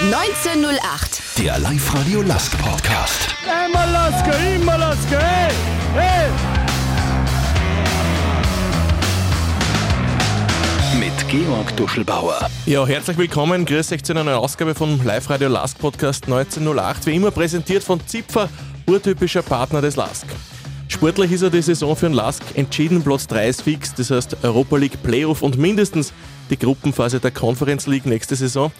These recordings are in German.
1908. Der Live-Radio Lask Podcast. Einmal Lasker, immer Lasker, hey, hey! Mit Georg Duschelbauer. Ja, herzlich willkommen. Grüß euch zu einer neuen Ausgabe vom Live-Radio Lask Podcast 1908. Wie immer präsentiert von Zipfer, urtypischer Partner des Lask. Sportlich ist ja die Saison für den Lask entschieden. Platz 3 ist fix, das heißt Europa League Playoff und mindestens die Gruppenphase der Conference League nächste Saison.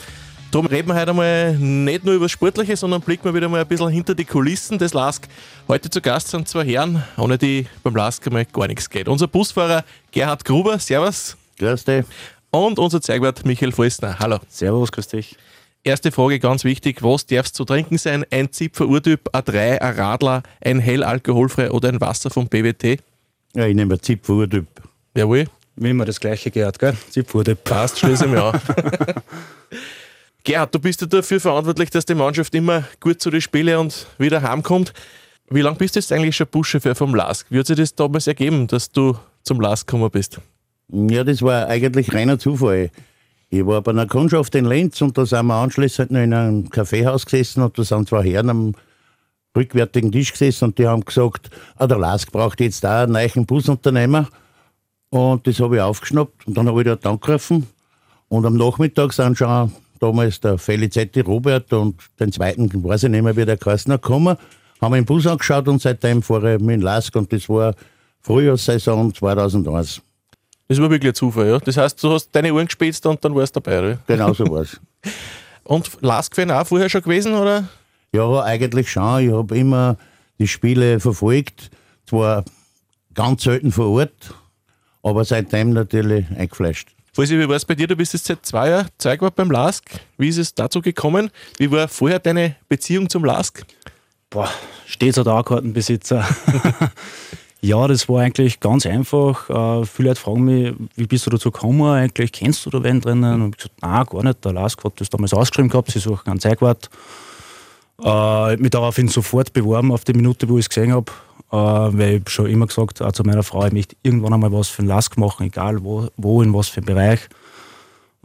Darum reden wir heute einmal nicht nur über das Sportliche, sondern blicken wir wieder mal ein bisschen hinter die Kulissen des LASK. Heute zu Gast sind zwei Herren, ohne die beim LASK einmal gar nichts geht. Unser Busfahrer Gerhard Gruber, Servus. Grüß dich. Und unser Zeugwart Michael Vollstner, hallo. Servus, grüß dich. Erste Frage, ganz wichtig, was darf es zu trinken sein? Ein Zipfer Urtyp, A3, ein Radler, ein hell alkoholfrei oder ein Wasser vom BWT? Ja, ich nehme Zipfurtyp. Jawohl. Wie immer das gleiche gehört, gell? Zipfurtyp. Passt, schließe ich mich an. Gerhard, du bist ja dafür verantwortlich, dass die Mannschaft immer gut zu den Spielen und wieder heimkommt. Wie lange bist du jetzt eigentlich schon Buschauffeur vom LASK? Wie hat sich das damals ergeben, dass du zum LASK gekommen bist? Ja, das war eigentlich reiner Zufall. Ich war bei einer Kundschaft in Lenz und da sind wir anschließend noch in einem Kaffeehaus gesessen und da sind zwei Herren am rückwärtigen Tisch gesessen und die haben gesagt, ah, der Lask braucht jetzt da einen neuen Busunternehmer. Und das habe ich aufgeschnappt und dann habe ich dort angerufen. Und am Nachmittag sind schon damals der Felicetti Robert und den zweiten, weiß ich nicht mehr, wie der geheißen hat, gekommen, haben den Bus angeschaut und seitdem fahre ich mit dem Lask und das war Frühjahrssaison 2001. Das war wirklich ein Zufall, ja? Das heißt, du hast deine Uhren gespitzt und dann warst du dabei, oder? Genau so war's. Und LASK-Fan auch vorher schon gewesen, oder? Ja, eigentlich schon. Ich habe immer die Spiele verfolgt. Zwar ganz selten vor Ort, aber seitdem natürlich eingefleischt. Falls wie war es bei dir? Du bist jetzt seit zwei Jahren Zeugwart beim LASK. Wie ist es dazu gekommen? Wie war vorher deine Beziehung zum LASK? Boah, stets ein A-Kartenbesitzer. ja, das war eigentlich ganz einfach. Äh, viele Leute fragen mich, wie bist du dazu gekommen eigentlich? Kennst du da wen drinnen? Und ich gesagt, nein, gar nicht. Der LASK hat das damals ausgeschrieben gehabt, sie suchen einen Zeugwart. Äh, mich daraufhin sofort beworben auf die Minute, wo ich es gesehen habe. Äh, weil ich schon immer gesagt habe zu meiner Frau, ich möchte irgendwann einmal was für den LASK machen, egal wo, wo in was für einem Bereich.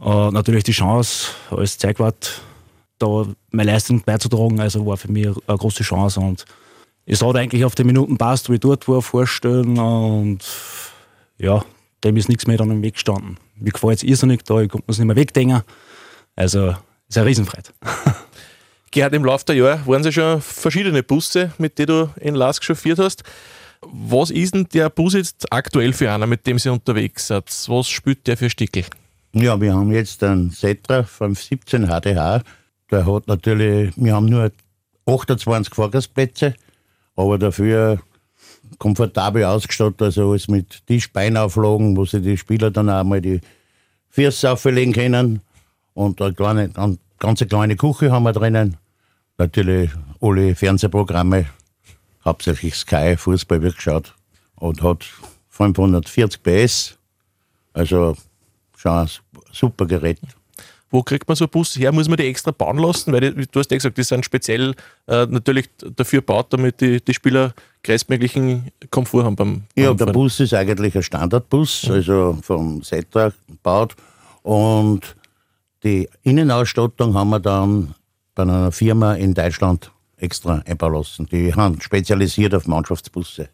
Äh, natürlich die Chance als Zeugwart da meine Leistung beizutragen, also war für mich eine große Chance und es hat eigentlich auf die Minuten passt, wie ich dort war, vorstellen und ja, dem ist nichts mehr dann im Weg gestanden. Mir gefällt es irrsinnig da, ich konnte es nicht mehr wegdenken. Also, ist eine Riesenfreude. Gerhard, im Laufe der Jahre waren es ja schon verschiedene Busse, mit denen du in LASK chauffiert hast. Was ist denn der Bus jetzt aktuell für einer, mit dem Sie unterwegs seid? Was spielt der für Stickel? Ja, wir haben jetzt einen Setra 517 HDH. Der hat natürlich, wir haben nur 28 Fahrgastplätze, aber dafür komfortabel ausgestattet, also alles mit Tischbeinauflagen, wo sich die Spieler dann auch mal die Füße auflegen können. Und eine kleine, eine ganz kleine Küche haben wir drinnen. Natürlich alle Fernsehprogramme, hauptsächlich Sky, Fußball wird geschaut und hat 540 PS. Also schon ein super Gerät. Wo kriegt man so einen Bus her? Muss man die extra bauen lassen? Weil die, du hast ja gesagt, die sind speziell äh, natürlich dafür gebaut, damit die, die Spieler größtmöglichen Komfort haben beim, beim Ja, der Fahren. Bus ist eigentlich ein Standardbus, also vom Setra gebaut. Und die Innenausstattung haben wir dann bei einer Firma in Deutschland extra einbauen lassen. Die haben spezialisiert auf Mannschaftsbusse.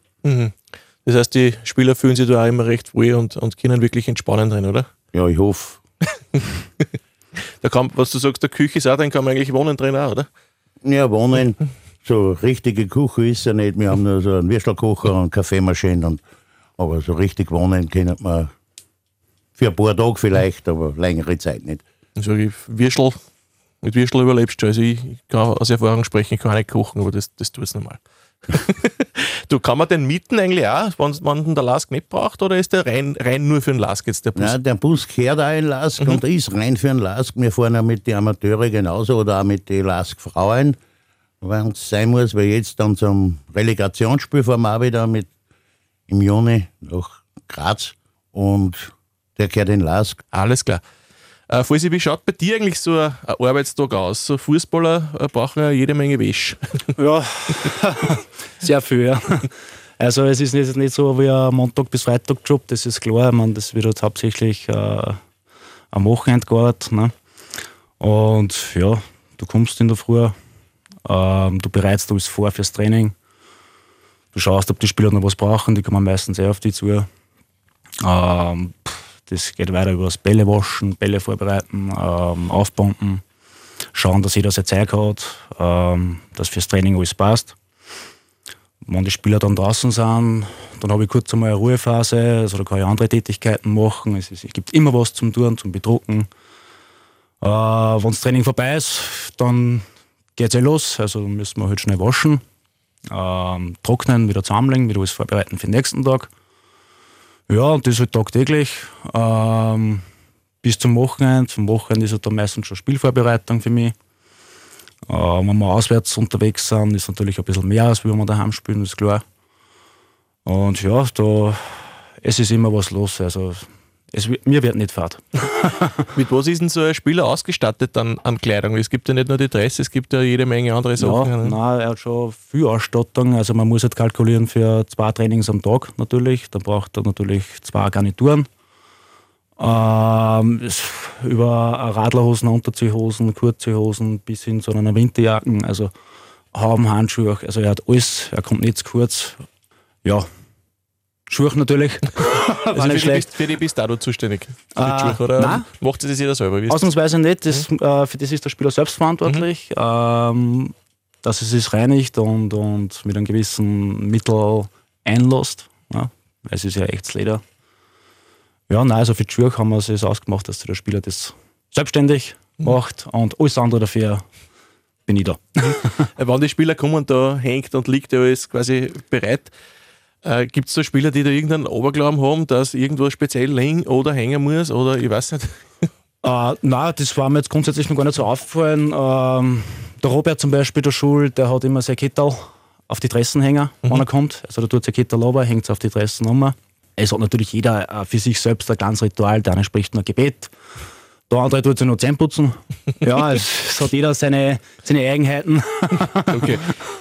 Das heißt, die Spieler fühlen sich da auch immer recht wohl und, und können wirklich entspannen drin, oder? Ja, ich hoffe. Da kann, was du sagst, der Küche ist auch drin, kann man eigentlich wohnen drin auch, oder? Ja, wohnen, so richtige Küche ist ja nicht. Wir haben nur so einen Würstelkocher und Kaffeemaschine. Und, aber so richtig wohnen können wir für ein paar Tage vielleicht, aber längere Zeit nicht. Also ich, Würstel, mit Würstel überlebst du. Also ich kann aus Erfahrung sprechen, ich kann auch nicht kochen, aber das, das tut es normal. du, kann man den mieten eigentlich auch, wenn man den Lask nicht braucht, oder ist der rein, rein nur für den Lask jetzt der Bus? Nein, der Bus gehört auch in Lask und ist rein für einen Lask. Wir fahren auch mit den Amateure genauso oder auch mit den Lask-Frauen, wenn es sein muss, weil jetzt dann zum Relegationsspiel fahren wir auch wieder mit im Juni nach Graz und der gehört in Lask. Alles klar. Äh, Falsi, wie schaut bei dir eigentlich so ein, Arbeitstag aus? So Fußballer äh, brauchen ja jede Menge Wäsche. Ja, sehr viel, ja. Also es ist nicht, nicht so wie ein Montag bis Freitag Job, das ist klar. Ich meine, das wird jetzt hauptsächlich äh, am Wochenende gearbeitet. Ne? Und ja, Du kommst in der Früh, ähm, du bereitest alles vor fürs Training. Du schaust, ob die Spieler noch was brauchen, die kommen meistens sehr auf dich zu. Ähm, das geht weiter über das Bälle waschen, Bälle vorbereiten, ähm, aufpumpen, schauen, dass jeder seine Zeit hat, ähm, dass fürs Training alles passt. Wenn die Spieler dann draußen sind, dann habe ich kurz einmal eine Ruhephase, also da kann ich andere Tätigkeiten machen. Es, ist, es gibt immer was zum Tun, zum Bedrucken. Äh, Wenn das Training vorbei ist, dann geht es ja los. Also müssen wir halt schnell waschen, ähm, trocknen, wieder zusammenlegen, wieder alles vorbereiten für den nächsten Tag. Ja, und das halt tagtäglich. Ähm, bis zum Wochenende. Zum Wochenende ist halt dann meistens schon Spielvorbereitung für mich. Äh, wenn wir auswärts unterwegs sind, ist natürlich ein bisschen mehr, als wenn wir daheim spielen, ist klar. Und ja, da, es ist immer was los. Also es, mir wird nicht fad. Mit was ist denn so ein Spieler ausgestattet dann an Kleidung? Es gibt ja nicht nur die Dress, es gibt ja jede Menge andere Sachen. Ja, nein, er hat schon viel Ausstattung. Also man muss halt kalkulieren für zwei Trainings am Tag natürlich. Dann braucht er natürlich zwei Garnituren. Ähm, über Radlerhosen, Unterziehhosen, Kurzziehhosen bis hin zu einer Winterjacken. Also haben Handschuhe. Also er hat alles, er kommt nicht zu kurz. Ja, Schuhe natürlich. also für, die bist, für die bist du zuständig? Für die Schuhe, oder nein. macht das jeder selber? Ausnahmsweise nicht. Das, mhm. äh, für das ist der Spieler selbst verantwortlich. Mhm. Ähm, dass es sich reinigt und, und mit einem gewissen Mittel einlässt. Ja, weil es ist ja echtes Leder. Ja, nein, also für die Schuhe haben wir es ausgemacht, dass der Spieler das selbstständig mhm. macht und alles andere dafür bin ich da. Mhm. Wenn die Spieler kommen, da hängt und liegt ja alles quasi bereit. Äh, Gibt es da Spieler, die da irgendeinen Oberglauben haben, dass irgendwas speziell liegen oder hängen muss oder ich weiß nicht? Äh, nein, das war mir jetzt grundsätzlich noch gar nicht so aufgefallen. Ähm, der Robert zum Beispiel, der Schul, der hat immer sein Kittel auf die Dressen hängen, mhm. wenn er kommt. Also da tut sein Kittel runter, hängt es auf die Dressen um. Es hat natürlich jeder äh, für sich selbst ein kleines Ritual. Der eine spricht nur Gebet, der andere tut sich noch putzen. Ja, es, hat jeder seine, seine Eigenheiten. okay.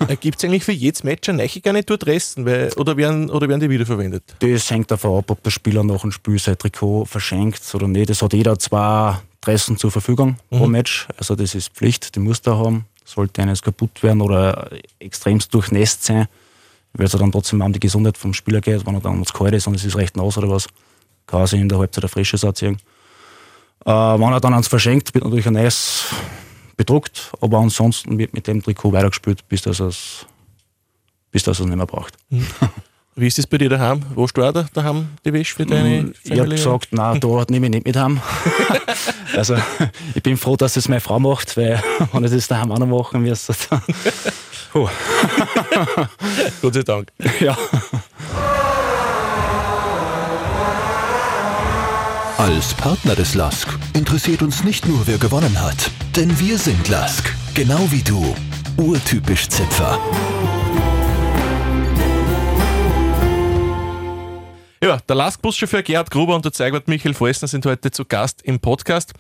Äh, Gibt es eigentlich für jedes Match eine neue Garniturdressen? Oder werden, oder werden die wiederverwendet? Das hängt davon ab, ob der Spieler nach dem Spiel sein Trikot verschenkt oder nicht. Es hat jeder zwei Dressen zur Verfügung mhm. pro Match. Also das ist Pflicht, die muss er haben. Sollte eines kaputt werden oder extremst durchnässt sein, weil es dann trotzdem um die Gesundheit vom Spieler geht, wenn er dann ins Kalt ist und es ist recht nass oder was, kann er sich in der Halbzeit ein frisches anziehen. Äh, wenn er dann ans verschenkt, wird natürlich ein neues bedruckt, aber ansonsten wird mit dem Trikot weitergespielt, bis das es, bis das es nicht mehr braucht. Mhm. Wie ist es bei dir daheim? Wo du auch daheim die Wäsche für deine mm, Ich habe gesagt, nein, da nehme ich nicht mit heim. also ich bin froh, dass das meine Frau macht, weil wenn ich das daheim auch noch machen müsste, dann... Gott sei Dank. Ja. Als Partner des LASK interessiert uns nicht nur, wer gewonnen hat, denn wir sind LASK, genau wie du. Urtypisch Zipfer. Ja, der LASK-Buschauffeur Gerhard Gruber und der Zeigwart Michael Fäusner sind heute zu Gast im Podcast.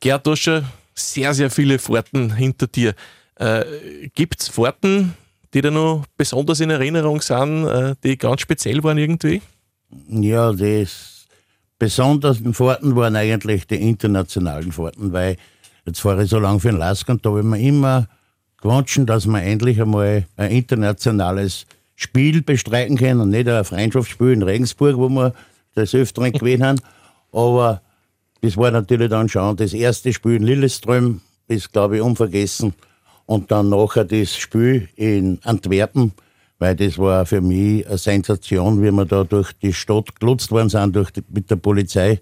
Gerhard, du hast schon sehr, sehr viele Fahrten hinter dir. Äh, Gibt es Fahrten, die dir noch besonders in Erinnerung sind, äh, die ganz speziell waren irgendwie? Ja, das besonderen Fahrten waren eigentlich die internationalen Fahrten, weil jetzt fahre ich so lange für den Lask und da habe ich mir immer gewünscht, dass wir endlich einmal ein internationales Spiel bestreiten können und nicht ein Freundschaftsspiel in Regensburg, wo wir das Öfteren gewesen haben. Aber das war natürlich dann schon das erste Spiel in Lilleström, ist glaube ich unvergessen. Und dann nachher das Spiel in Antwerpen, weil das war für mich eine Sensation, wie wir da durch die Stadt gelutzt worden sind durch die, mit der Polizei.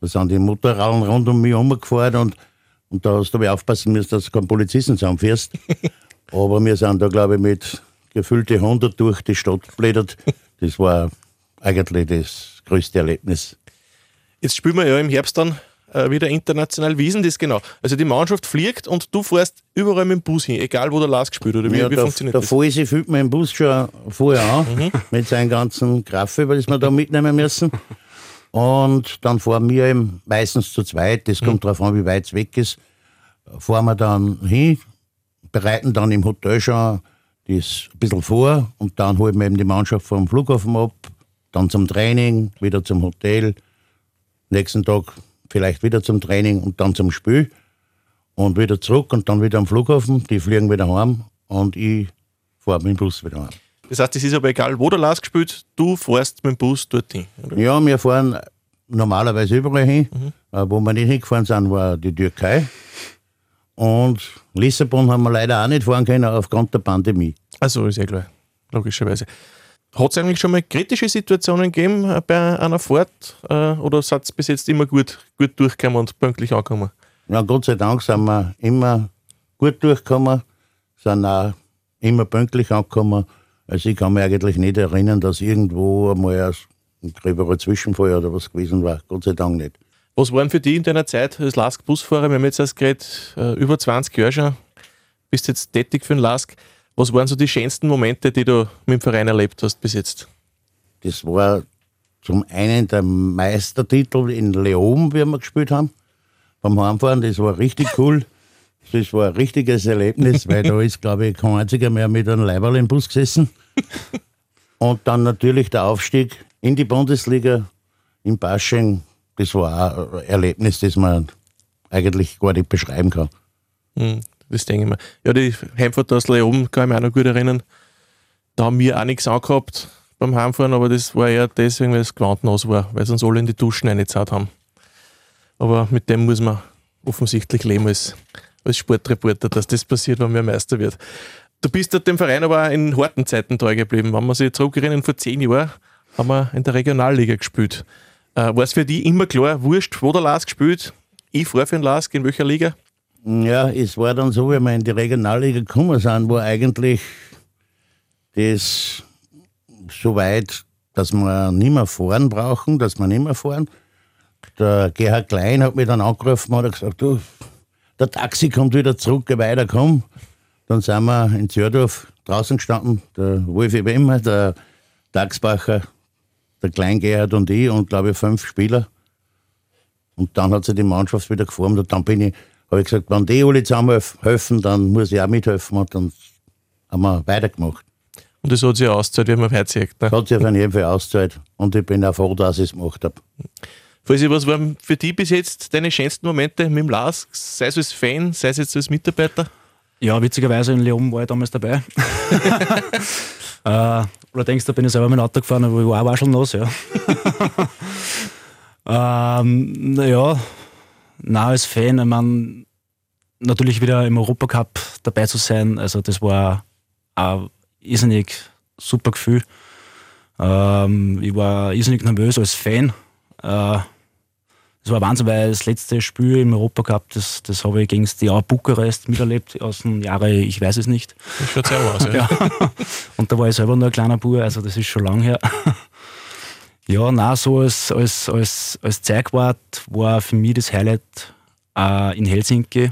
Da sind die Motorradlen rund um mich herumgefahren und, und da hast du aber aufpassen müssen, dass du keinen Polizisten zusammenfährst. aber wir sind da, glaube ich, mit gefüllte 100 durch die Stadt geblättert. Das war eigentlich das größte Erlebnis. Jetzt spielen wir ja im Herbst dann äh, wieder international. Wie ist denn das genau? Also die Mannschaft fliegt und du fährst überall mit dem Bus hin, egal wo der Last gespielt oder wie, ja, wie da, funktioniert da das? Da füllt man den Bus schon vorher an, mhm. mit seinen ganzen Graffe, das wir da mitnehmen müssen. Und dann fahren wir eben meistens zu zweit, das kommt mhm. darauf an, wie weit es weg ist, fahren wir dann hin, bereiten dann im Hotel schon das ein bisschen vor und dann holen wir eben die Mannschaft vom Flughafen ab, dann zum Training, wieder zum Hotel. Nächsten Tag vielleicht wieder zum Training und dann zum Spiel. und wieder zurück und dann wieder am Flughafen. Die fliegen wieder heim und ich fahre mit dem Bus wieder heim. Das heißt, es ist aber egal, wo der Lask spielt, du fährst mit dem Bus dorthin. Oder? Ja, wir fahren normalerweise überall hin. Äh, Wo wir nicht hingefahren sind, war die Türkei. Und Lissabon haben wir leider auch nicht fahren können aufgrund der Pandemie. Also ist ja klar, logischerweise. Hat es eigentlich schon mal kritische Situationen gegeben äh, bei einer Fahrt äh, oder seid ihr bis jetzt immer gut, gut durchgekommen und pünktlich angekommen? Ja, Gott sei Dank sind wir immer gut durchgekommen, sind auch immer pünktlich angekommen. Also ich kann mich eigentlich nicht erinnern, dass irgendwo einmal ein gröberer Zwischenfall oder was gewesen war. Gott sei Dank nicht. Was waren für dich in deiner Zeit als Lask-Busfahrer? Wir haben jetzt erst geredet, äh, über 20 Jahre schon, bist jetzt tätig für den Lask. Was waren so die schönsten Momente, die du mit dem Verein erlebt hast bis jetzt? Das war zum einen der Meistertitel in Leon, wie wir gespielt haben, beim Heimfahren. Das war richtig cool. Das war ein richtiges Erlebnis, weil da ist, glaube ich, kein einziger mehr mit einem Leiberl im Bus gesessen. Und dann natürlich der Aufstieg in die Bundesliga in Basching. Das war auch ein Erlebnis, das man eigentlich gar nicht beschreiben kann. Hm, das denke ich mir. Ja, die Heimfahrt aus Leoben kann ich mich auch noch gut erinnern. Da haben wir auch nichts angehabt beim Heimfahren, aber das war eher deswegen, weil es gewandnass war, weil sie uns alle in die Duschen reingezahlt haben. Aber mit dem muss man offensichtlich leben als, als Sportreporter, dass das passiert, wenn man Meister wird. Du bist dem Verein aber in harten Zeiten treu geblieben. Wenn man sich zurückerinnern, vor zehn Jahren haben wir in der Regionalliga gespielt. Äh, war es für dich immer klar, wurscht, wo der Lask spielt? Ich fahre für den Lask, in welcher Liga? Ja, es war dann so, wie wir in die Regionalliga gekommen sind, war eigentlich das so weit, dass wir nicht mehr fahren brauchen, dass wir nicht mehr fahren. Der Gerhard Klein hat mich dann angerufen und hat gesagt, du, der Taxi kommt wieder zurück, geh weiter, komm. Dann sind wir in Zördorf draußen gestanden, der Wolfi Wemmer, der Taxbacher, der Klein Gerhard und ich und glaube ich fünf Spieler. Und dann hat sich die Mannschaft wieder geformt und dann bin ich, habe ich gesagt, wenn die alle zusammen helfen, dann muss ich auch mithelfen und dann haben wir weitergemacht. Und das hat sich ausgezahlt, wie man heute sieht. Ne? Das hat sich auf jeden Fall ausgezahlt und ich bin auch froh, dass ich es gemacht habe. Falls was waren für dich bis jetzt deine schönsten Momente mit dem Lask, sei es als Fan, sei es jetzt als Mitarbeiter? Ja, witzigerweise in Leon war ich damals dabei. äh, allerdings, da bin ich selber mit dem Auto gefahren, aber ich war auch schon los, ja. ähm, naja, na als Fan, ich mein, natürlich wieder im Europacup dabei zu sein, also das war ein irrsinnig super Gefühl. Ähm, ich war irrsinnig nervös als Fan. Äh, das war Wahnsinn, weil das letzte Spiel im Europacup, das, das habe ich gegen Steaua Bukarest miterlebt aus dem Jahre, ich weiß es nicht. Das schaut sehr aus, ja. Ja. Und da war ich selber nur ein kleiner Bub, also das ist schon lang her. Ja, na so als, als, als, als Zeugwart war für mich das Highlight äh, in Helsinki.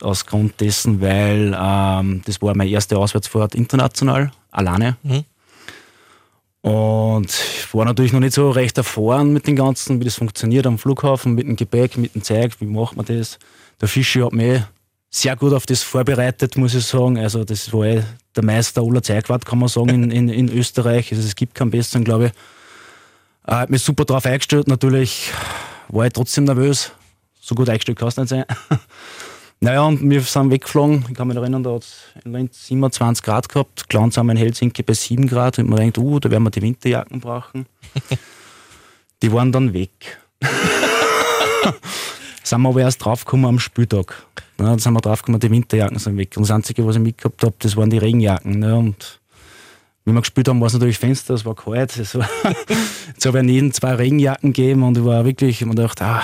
Aus Grund dessen, weil ähm, das war meine erste Auswärtsfahrt international, alleine. Mhm. Und ich war natürlich noch nicht so recht erfahren mit dem Ganzen, wie das funktioniert am Flughafen, mit dem Gepäck, mit dem Zeug, wie macht man das. Der Fischi hat mich sehr gut auf das vorbereitet, muss ich sagen. Also das war eh der Meister aller Zeugwart, kann man sagen, in, in, in Österreich. Also es gibt keinen besseren, glaube ich. Hat mich super drauf eingestellt. Natürlich war ich trotzdem nervös. So gut eingestellt kann es nicht sein. naja, und wir sind weggeflogen. Ich kann mich erinnern, da hat es in Linz 27 Grad gehabt. Gelandet sind wir in Helsinki bei 7 Grad. Und man denkt, uh, da werden wir die Winterjacken brauchen. die waren dann weg. sind wir aber erst draufgekommen am Spieltag. Ja, dann sind wir draufgekommen, die Winterjacken sind weg. Und das Einzige, was ich mitgehabt habe, das waren die Regenjacken. Ne? Und wie wir gespielt haben, war es natürlich Fenster, es war kalt. Es war Jetzt habe ich jeden zwei Regenjacken gegeben und ich war wirklich, mir gedacht, ah,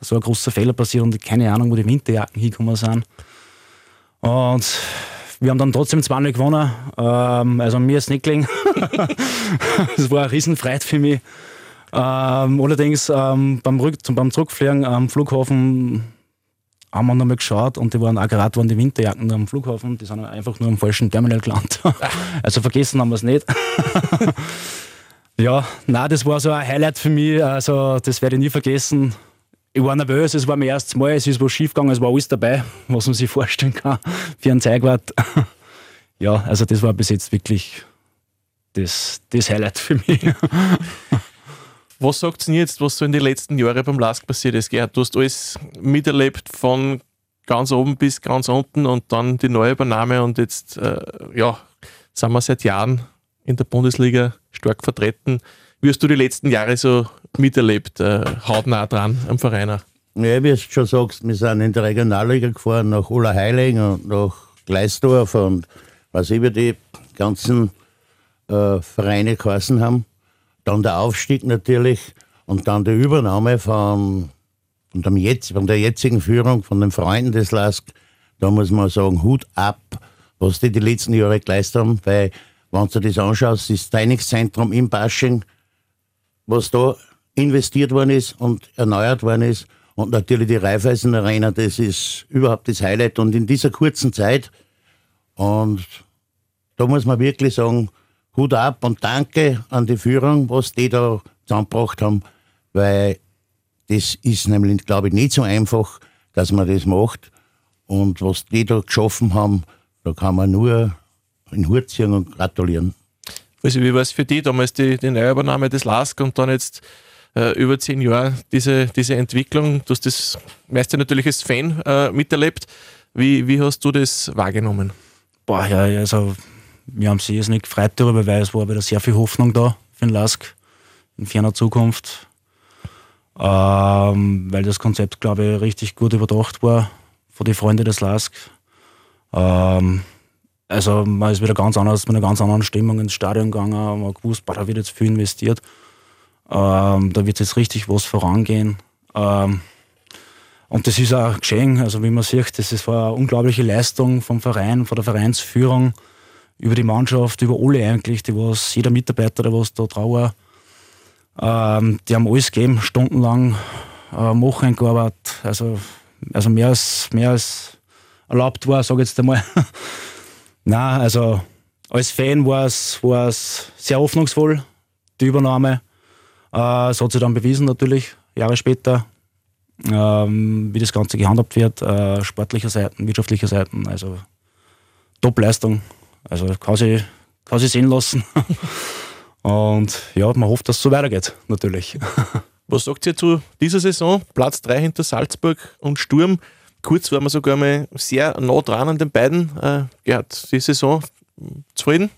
so ein großer Fehler passiert und keine Ahnung, wo die Winterjacken hingekommen sind. Und wir haben dann trotzdem zweimal gewonnen. Ähm, also mir ist nicht gelegen. das war eine Riesenfreude für mich. Ähm, allerdings ähm, beim, Rück beim Zurückfliegen am Flughafen haben wir nochmal geschaut und die waren auch gerade waren die Winterjacken am Flughafen, die sind einfach nur am falschen Terminal gelandet. also vergessen haben wir es nicht. ja, na, das war so ein Highlight für mich, also das werde ich nie vergessen. Ich war nervös, es war mein erstes Mal, es ist was schief gegangen, es war alles dabei, was man sich vorstellen kann für einen Zeugwart. ja, also das war bis jetzt wirklich das, das Highlight für mich. Was sagt ihr jetzt, was so in den letzten Jahren beim LASK passiert ist? Gerhard, du hast alles miterlebt von ganz oben bis ganz unten und dann die neue Übernahme und jetzt äh, ja, sind wir seit Jahren in der Bundesliga stark vertreten. Wie hast du die letzten Jahre so miterlebt, äh, hautnah dran am Verein? Ja, wie du schon sagst, wir sind in der Regionalliga gefahren nach Heiling und nach Gleisdorf und was über die ganzen äh, Vereine geheißen haben. Dann der Aufstieg natürlich und dann die Übernahme von, von, dem jetzt, von der jetzigen Führung, von den Freunden des LASK. Da muss man sagen, Hut ab, was die die letzten Jahre geleistet haben, weil, wenn du das anschaust, das Trainingszentrum im Basching, was da investiert worden ist und erneuert worden ist, und natürlich die Raiffeisen Arena, das ist überhaupt das Highlight. Und in dieser kurzen Zeit, und da muss man wirklich sagen, Hut ab und danke an die Führung, was die da zusammengebracht haben, weil das ist nämlich, glaube ich, nicht so einfach, dass man das macht. Und was die da geschaffen haben, da kann man nur in Hut ziehen und gratulieren. Also wie war es für dich damals die, die Neuübernahme des LASK und dann jetzt äh, über zehn Jahre diese, diese Entwicklung. Du hast das meiste natürlich als Fan äh, miterlebt. Wie, wie hast du das wahrgenommen? Boah, ja, also wir haben sich jetzt nicht gefreut darüber, weil es war wieder sehr viel Hoffnung da für den Lask in ferner Zukunft. Ähm, weil das Konzept, glaube ich, richtig gut überdacht war von den Freunden des Lask. Ähm, also man ist wieder ganz anders, mit einer ganz anderen Stimmung ins Stadion gegangen. Man hat gewusst, boah, da wird jetzt viel investiert. Ähm, da wird jetzt richtig was vorangehen. Ähm, und das ist auch geschehen. Also wie man sieht, das ist eine unglaubliche Leistung vom Verein, von der Vereinsführung, über die Mannschaft, über alle eigentlich, die was, jeder Mitarbeiter, der was da drauf war. Ähm, die haben alles gegeben, stundenlang äh, Wochen gearbeitet. Also, also mehr, als, mehr als erlaubt war, sage ich jetzt einmal. Nein, also als Fan war es, sehr hoffnungsvoll, die Übernahme. Äh, es hat sich dann bewiesen natürlich, Jahre später, ähm, wie das Ganze gehandhabt wird, äh, sportlicher Seiten, wirtschaftlicher Seiten, also Top-Leistung. Also kann sich sehen lassen. Und ja, man hofft, dass es so weitergeht, natürlich. Was sagt ihr zu dieser Saison? Platz 3 hinter Salzburg und Sturm. Kurz waren wir sogar mal sehr nah dran an den beiden. Äh, Gerhard, die Saison zufrieden?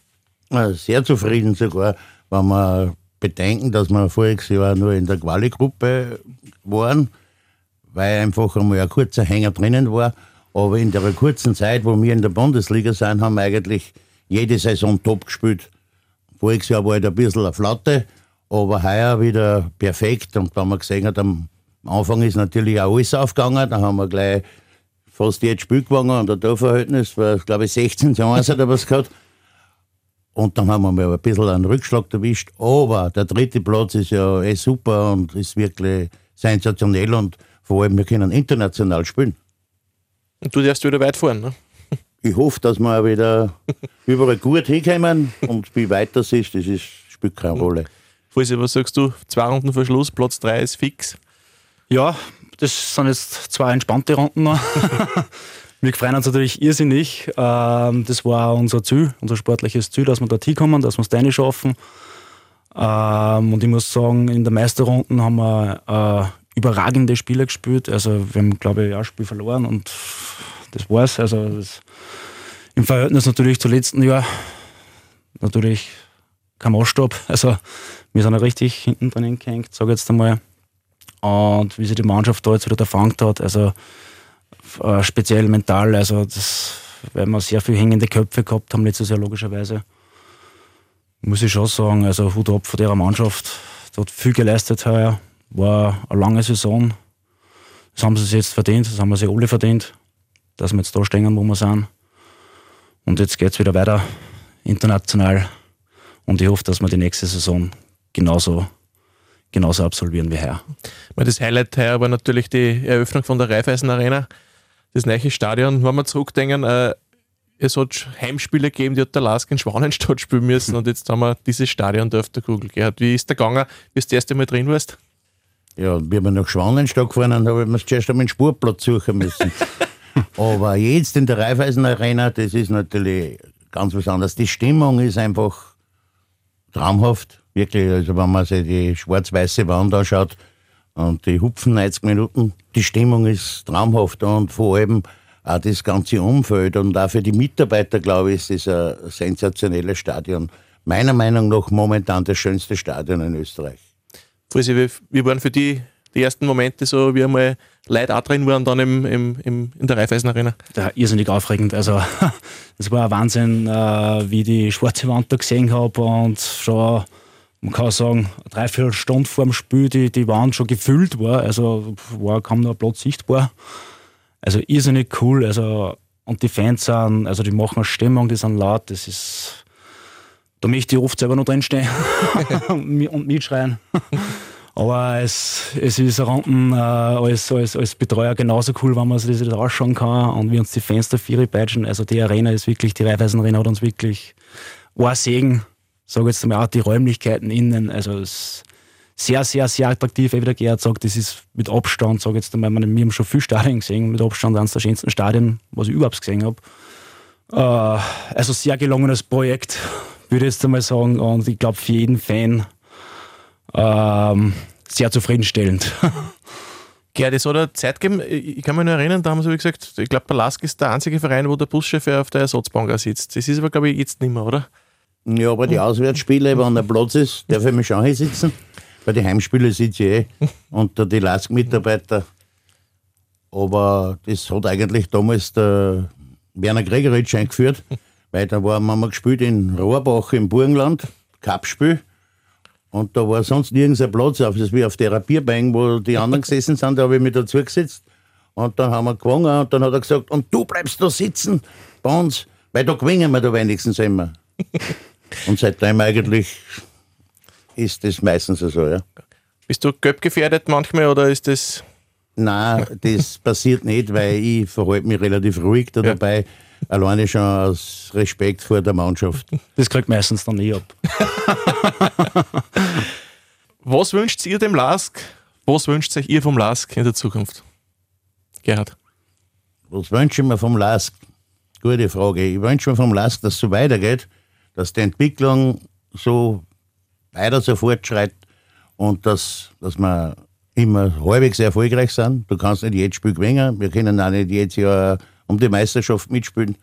Sehr zufrieden sogar, wenn man bedenken, dass wir voriges Jahr nur in der Quali-Gruppe waren, weil einfach einmal ein kurzer Hänger drinnen war. Aber in der kurzen Zeit, wo wir in der Bundesliga sind, haben wir eigentlich jede Saison top gespielt. Voriges Jahr war halt ein bisschen eine Flatte, aber heuer wieder perfekt. Und da haben wir gesehen, am Anfang ist natürlich auch alles aufgegangen. Da haben wir gleich fast jedes Spiel gewonnen und der Torverhältnis war, glaube ich, 16 zu 1 oder was gehabt. Und dann haben wir mal ein bisschen einen Rückschlag erwischt. Aber der dritte Platz ist ja eh super und ist wirklich sensationell und vor allem wir können international spielen. Und du darfst wieder weit fahren, ne? Ich hoffe, dass wir wieder überall gut hinkommen und wie weit das ist, das ist, spielt keine Rolle. Falls was sagst du? Zwei Runden vor Schluss, Platz drei ist fix. Ja, das sind jetzt zwei entspannte Runden noch. Wir freuen uns natürlich irrsinnig. Ähm, das war unser Ziel, unser sportliches Ziel, dass wir dort hinkommen, dass wir es rein schaffen. Ähm, und ich muss sagen, in der Meisterrunden haben wir äh, überragende Spiele gespielt. Also wir haben, glaube ich, ein Spiel verloren und das war's. Also das, im Verhältnis natürlich zum letzten Jahr natürlich kein Maßstab. Also wir sind ja richtig hinten drin gehängt, sage ich jetzt einmal. Und wie sich die Mannschaft da jetzt wieder erfangt hat, also äh, speziell mental. Also das, weil wir sehr viel hängende Köpfe gehabt haben letztes Jahr logischerweise. Muss ich schon sagen, also Hut ab von der Mannschaft. Die hat viel geleistet heuer. War eine lange Saison. Das haben sie sich jetzt verdient, das haben wir sich alle verdient, dass wir jetzt da stehen, wo wir sind. Und jetzt geht es wieder weiter international. Und ich hoffe, dass wir die nächste Saison genauso, genauso absolvieren wie heuer. Das Highlight heuer war natürlich die Eröffnung von der Raiffeisen Arena das neue Stadion, wenn wir zurückdenken, äh, es hat Heimspiele gegeben, die hat der Lask in Schwanenstadt spielen müssen und jetzt haben wir dieses Stadion da auf der Kugel gehabt. Wie ist der gegangen, bis du das erste Mal drin warst? Ja, wie wir nach Schwanenstadt gefahren haben, habe ich mir zuerst einmal einen Spurplatz suchen müssen. Aber jetzt in der Raiffeisen Arena, das ist natürlich ganz was anderes. Die Stimmung ist einfach traumhaft. Wirklich, also wenn man sich die schwarz-weiße Wand anschaut, und die hupfen 90 Minuten. Die Stimmung ist traumhaft und vor allem auch das ganze Umfeld und auch für die Mitarbeiter, glaube ich, ist das ein sensationelles Stadion. Meiner Meinung nach momentan das schönste Stadion in Österreich. Wie, wie waren für die die ersten Momente so, wie einmal Leute auch drin waren, dann im, im, im, in der Raiffeisen Arena? Ja, irrsinnig aufregend. Also, das war ein Wahnsinn, äh, wie ich die schwarze Wand da gesehen habe und schon, man kann sagen, dreiviertel Stunde vor dem Spiel die, die Wand schon gefüllt war. Also war kaum noch ein Platz sichtbar. Also irrsinnig cool. Also, und die Fans sind, also die machen eine Stimmung, die sind laut, das ist. Da möchte ich oft selber noch drinstehen und mitschreien. Aber es, es ist Randen äh, als, als, als Betreuer genauso cool, wenn man sich das ausschauen kann und wie uns die Fans dafür peitschen. Also die Arena ist wirklich, die Raiffeisen Arena hat uns wirklich ein Segen, sage jetzt mal auch die Räumlichkeiten innen. Also es ist sehr, sehr, sehr attraktiv. Wie der Gerhard sagt, das ist mit Abstand, sage jetzt einmal, wir haben schon viele Stadien gesehen, mit Abstand eines der schönsten Stadien, was ich überhaupt gesehen habe. Äh, also sehr gelungenes Projekt, würde ich jetzt einmal sagen. Und ich glaube, für jeden Fan ähm, sehr zufriedenstellend. Gerd, es hat eine Zeit gegeben, ich kann mich nur erinnern, da haben sie gesagt, ich glaube, Balask ist der einzige Verein, wo der Buschef auf der Ersatzbank sitzt. Das ist aber, glaube ich, jetzt nicht mehr, oder? Ja, aber die Auswärtsspiele, wenn der Platz ist, darf ich mich schon hier sitzen. Bei den Heimspielen sitze ich eh unter die Lask-Mitarbeiter. Aber das hat eigentlich damals der Werner Gregoritsch eingeführt, weil da war, haben wir gespielt in Rohrbach im Burgenland, Cup-Spiel. Und da war sonst nirgends ein Platz, auf, das wie auf der Bierbein, wo die anderen gesessen sind, da habe ich mich dazu gesetzt. Und dann haben wir gewonnen und dann hat er gesagt, und du bleibst da sitzen bei uns, weil da gewinnen wir da wenigstens immer. und seitdem eigentlich ist das meistens so, ja. Bist du gelb gefährdet manchmal oder ist das. Nein, das passiert nicht, weil ich verhalte mich relativ ruhig da ja. dabei. Alleine schon aus Respekt vor der Mannschaft. Das kriegt meistens dann nie ab. Was wünscht ihr dem Lask? Was wünscht euch ihr vom Lask in der Zukunft? Gerhard. Was wünsche ich mir vom Lask? Gute Frage. Ich wünsche mir vom Lask, dass es so weitergeht, dass die Entwicklung so weiter so fortschreitet und dass, dass wir immer halbwegs erfolgreich sind. Du kannst nicht jedes Spiel gewinnen. Wir können auch nicht jedes Jahr um die Meisterschaft mitspielen.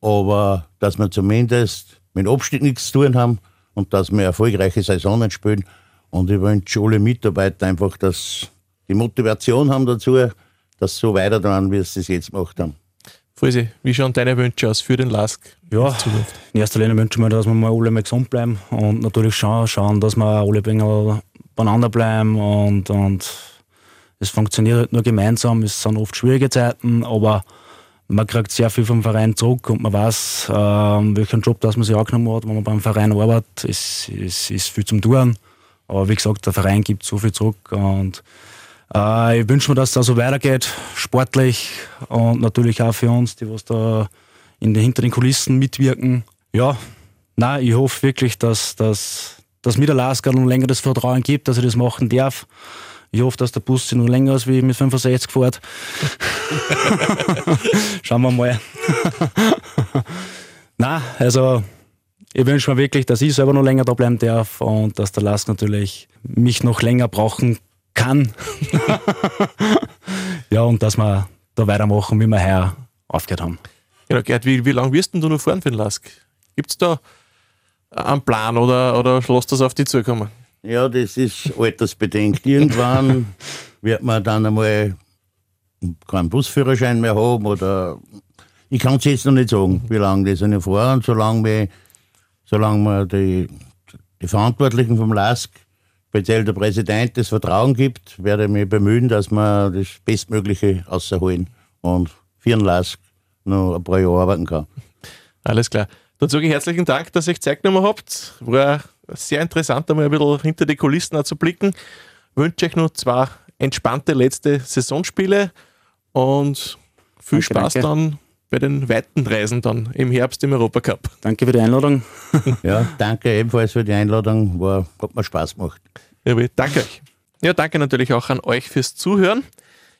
Aber dass wir zumindest mit dem Abstieg nichts zu tun haben und dass wir erfolgreiche Saisonen spielen. Und ich wünsche alle Mitarbeiter einfach, dass die Motivation haben dazu, dass sie so weiter dran, wie sie es jetzt gemacht haben. Frisi, wie schauen deine Wünsche aus für den Lask? Ja, in erster Linie wünsche ich mir, dass wir mal alle mal gesund bleiben und natürlich schauen, schauen dass wir alle ein beieinander bleiben und, und es funktioniert halt nur gemeinsam. Es sind oft schwierige Zeiten, aber man kriegt sehr viel vom Verein zurück und man weiß, äh, welchen Job das man sich angenommen hat, wenn man beim Verein arbeitet. Es, es ist viel zum Tun. Aber wie gesagt, der Verein gibt so viel zurück und äh, ich wünsche mir, dass es da so weitergeht, sportlich und natürlich auch für uns, die was da in den, hinter den Kulissen mitwirken. Ja, nein, ich hoffe wirklich, dass, dass, dass mir der Lasker noch länger das Vertrauen gibt, dass ich das machen darf. Ich hoffe, dass der Bus sich noch länger als wie mit 65 fährt. Schauen wir mal. Na, also ich wünsche mir wirklich, dass ich selber noch länger da bleiben darf und dass der Lars natürlich mich noch länger brauchen kann. ja, und dass wir da weitermachen, wie wir heuer aufgehört haben. Genau, Gerd, wie, wie lange wirst du noch fahren für den Lask? Gibt es da einen Plan oder, oder lässt das auf dich zukommen? Ja, das ist altersbedingt. Irgendwann wird man dann einmal keinen Busführerschein mehr haben oder ich kann es jetzt noch nicht sagen, wie lange das eine fahren, solange wir, solange wir die, die Verantwortlichen vom LASK, speziell der Präsident, das Vertrauen gibt, werde ich mich bemühen, dass wir das Bestmögliche rausholen und für den LASK noch ein paar Jahre arbeiten kann. Alles klar. Dann sage ich herzlichen Dank, dass ihr euch Zeit genommen habt. War sehr interessant, einmal ein bisschen hinter die Kulissen zu blicken. Ich wünsche euch noch zwei entspannte letzte Saisonspiele und viel danke, Spaß danke. dann bei den weiten Reisen dann im Herbst im Europacup. Danke für die Einladung. ja, danke ebenfalls für die Einladung. War, hat mir Spaß gemacht. Ja, danke euch. Ja, danke natürlich auch an euch fürs Zuhören.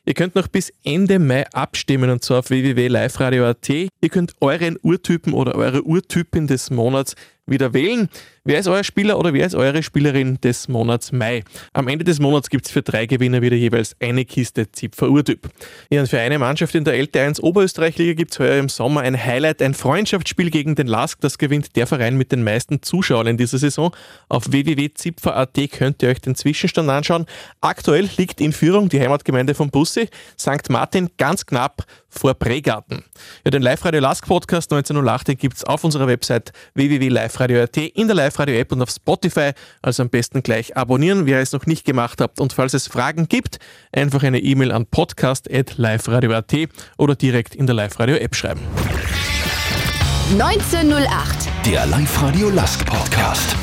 Ihr könnt noch bis Ende Mai abstimmen und zwar auf www.liveradio.at. Ihr könnt euren Urtypen oder eure Urtypin des Monats wieder wählen. Wer ist euer Spieler oder wer ist eure Spielerin des Monats Mai? Am Ende des Monats gibt es für drei Gewinner wieder jeweils eine Kiste Zipfer Urtyp. Ja, und für eine Mannschaft in der LT1 Oberösterreich-Liga gibt es heuer im Sommer ein Highlight, ein Freundschaftsspiel gegen den LASK. Das gewinnt der Verein mit den meisten Zuschauern in dieser Saison. Auf www.zipfer.at könnt ihr euch den Zwischenstand anschauen. Aktuell liegt in Führung die Heimatgemeinde von Bussi, St. Martin ganz knapp vor Pregarten. Ja, den Live-Radio Lask Podcast 1908 gibt es auf unserer Website www.liveradio.at in der Live Live-Radio-App und auf Spotify. Also am besten gleich abonnieren, wer es noch nicht gemacht habt. Und falls es Fragen gibt, einfach eine E-Mail an podcast.liveradio.at oder direkt in der Live-Radio-App schreiben. 1908. Der Live-Radio Lask Podcast.